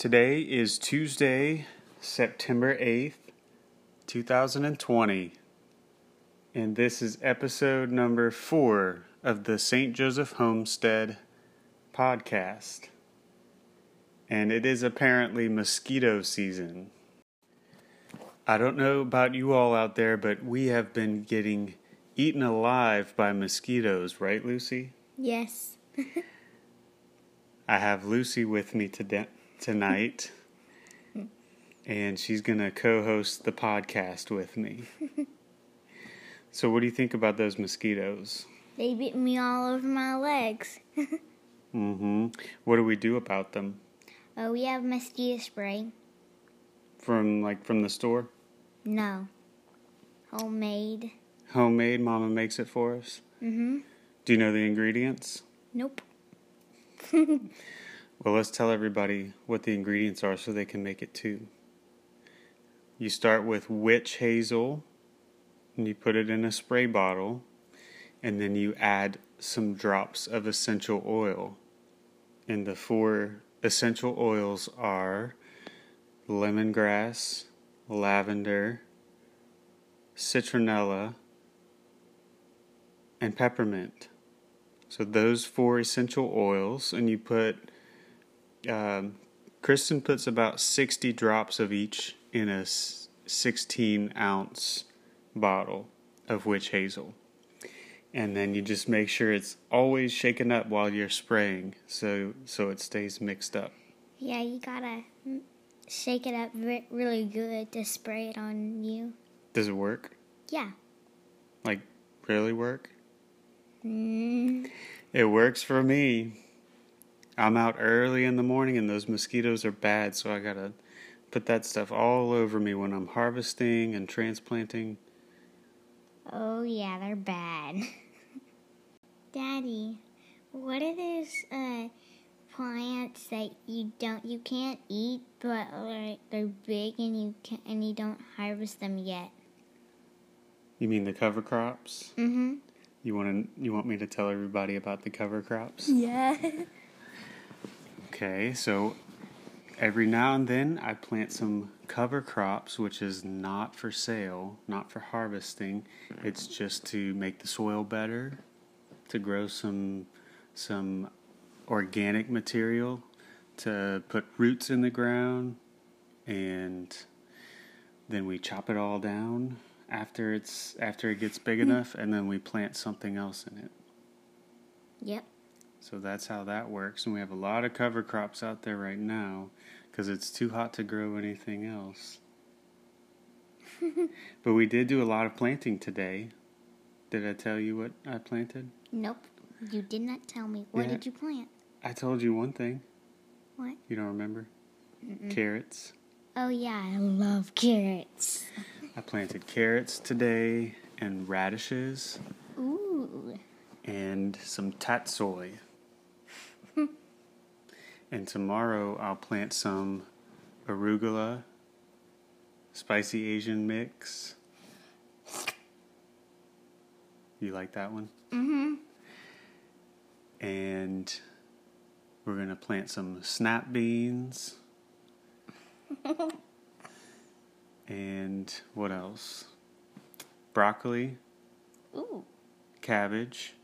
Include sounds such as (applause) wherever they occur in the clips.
Today is Tuesday, September 8th, 2020, and this is episode number four of the St. Joseph Homestead podcast. And it is apparently mosquito season. I don't know about you all out there, but we have been getting eaten alive by mosquitoes, right, Lucy? Yes. (laughs) I have Lucy with me today, tonight, and she's going to co host the podcast with me. (laughs) so, what do you think about those mosquitoes? They bit me all over my legs. (laughs) Mm hmm. What do we do about them? oh, we have mosquito spray. From like from the store? No. Homemade. Homemade, Mama makes it for us. Mm-hmm. Do you know the ingredients? Nope. (laughs) Well, let's tell everybody what the ingredients are so they can make it too. You start with witch hazel, and you put it in a spray bottle, and then you add some drops of essential oil. And the four essential oils are lemongrass, lavender, citronella, and peppermint. So those four essential oils, and you put um, Kristen puts about 60 drops of each in a 16 ounce bottle of witch hazel. And then you just make sure it's always shaken up while you're spraying so so it stays mixed up. Yeah, you gotta shake it up re- really good to spray it on you. Does it work? Yeah. Like really work? Mm. It works for me. I'm out early in the morning and those mosquitoes are bad, so I got to put that stuff all over me when I'm harvesting and transplanting. Oh, yeah, they're bad. (laughs) Daddy, what are those uh, plants that you don't you can't eat, but like they're big and you can and you don't harvest them yet? You mean the cover crops? Mm-hmm. You want to you want me to tell everybody about the cover crops? Yeah. (laughs) Okay, so every now and then I plant some cover crops, which is not for sale, not for harvesting. It's just to make the soil better, to grow some some organic material, to put roots in the ground, and then we chop it all down after it's after it gets big hmm. enough, and then we plant something else in it. yep. So that's how that works. And we have a lot of cover crops out there right now because it's too hot to grow anything else. (laughs) but we did do a lot of planting today. Did I tell you what I planted? Nope. You did not tell me. What Yeah. did you plant? I told you one thing. What? You don't remember? Carrots. Oh yeah, I love carrots. (laughs) I planted carrots today and radishes Ooh. and some tatsoi. And tomorrow I'll plant some arugula, spicy Asian mix. You like that one? Mm-hmm. And we're going to plant some snap beans. (laughs) and what else? Broccoli, Ooh. cabbage,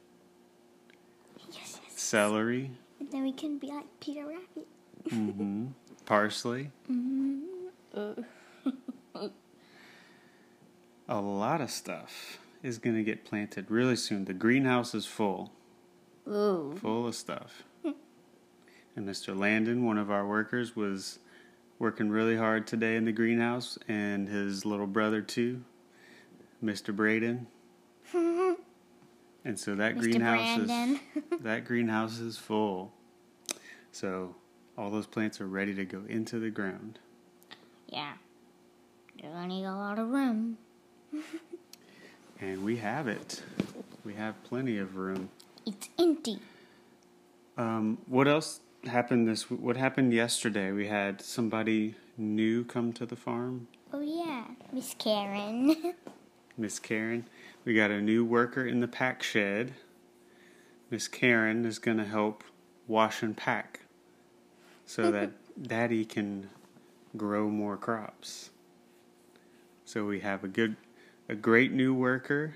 Yes, yes. celery, And then we can be like Peter Rabbit. mm-hmm. (laughs) parsley. Mm-hmm. (laughs) A lot of stuff is going to get planted really soon. The greenhouse is full, Ooh. full of stuff. and Mr. Landon, one of our workers, was working really hard today in the greenhouse, and his little brother, too, Mr. Braden. And so that Mr. greenhouse Brandon. is (laughs) (laughs) that greenhouse is full. So all those plants are ready to go into the ground. yeah. You're gonna need a lot of room. And we have it. We have plenty of room. It's empty. Um, what else happened this? What happened yesterday? We had somebody new come to the farm. Oh yeah, Miss Karen. (laughs) Miss Karen. We got a new worker in the pack shed. Miss Karen is going to help wash and pack so (laughs) that Daddy can grow more crops. So we have a good, a great new worker.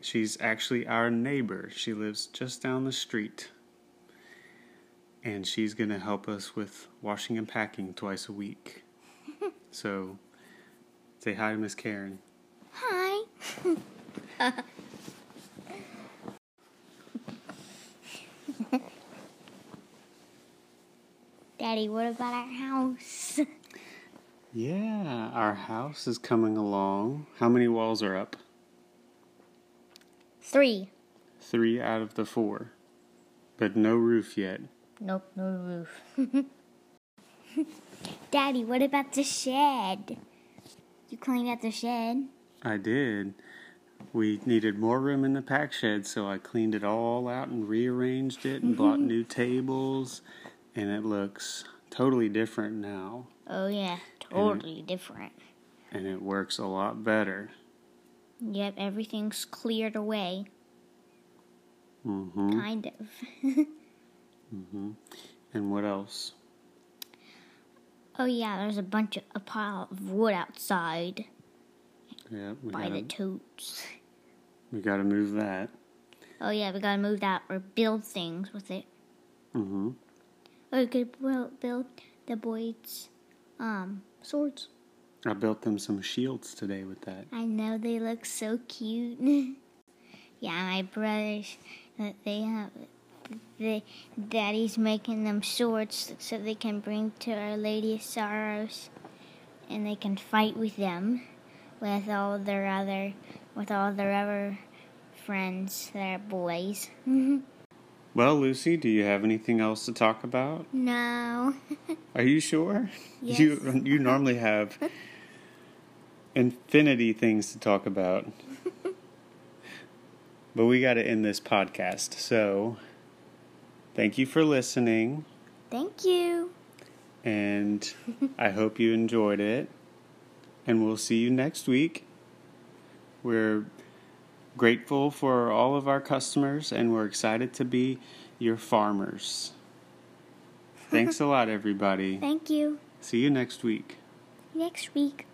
She's actually our neighbor. She lives just down the street. And she's going to help us with washing and packing twice a week. (laughs) so say hi to Miss Karen. Hi. (laughs) Daddy, what about our house? (laughs) Yeah, our house is coming along. How many walls are up? Three. Three out of the four. But no roof yet. Nope, no roof. (laughs) Daddy, what about the shed? You cleaned out the shed? I did. We needed more room in the pack shed, so I cleaned it all out and rearranged it and bought new tables, and it looks totally different now. Oh, yeah, totally different. And it works a lot better. Yep, everything's cleared away. Mm-hmm. Kind of. (laughs) Mm-hmm. And what else? oh, yeah, there's a bunch of a pile of wood outside Yeah, we by gotta, the totes. we gotta move that. Oh, yeah, we gotta move that or build things with it. Mm-hmm. Or we could build, the boys' um, swords. I built them some shields today with that. I know they look so cute. (laughs) yeah, my brothers, that they have, the daddy's making them swords so they can bring to Our Lady of Sorrows, and they can fight with them, with all their other, with all their other friends are boys. (laughs) Well, Lucy, do you have anything else to talk about? no. (laughs) Are you sure? Yes. You you normally have (laughs) infinity things to talk about. but we got to end this podcast. So, thank you for listening Thank you. and I hope you enjoyed it. And we'll see you next week. We're grateful for all of our customers and we're excited to be your farmers. Thanks a lot, everybody. (laughs) Thank you. See you next week. Next week.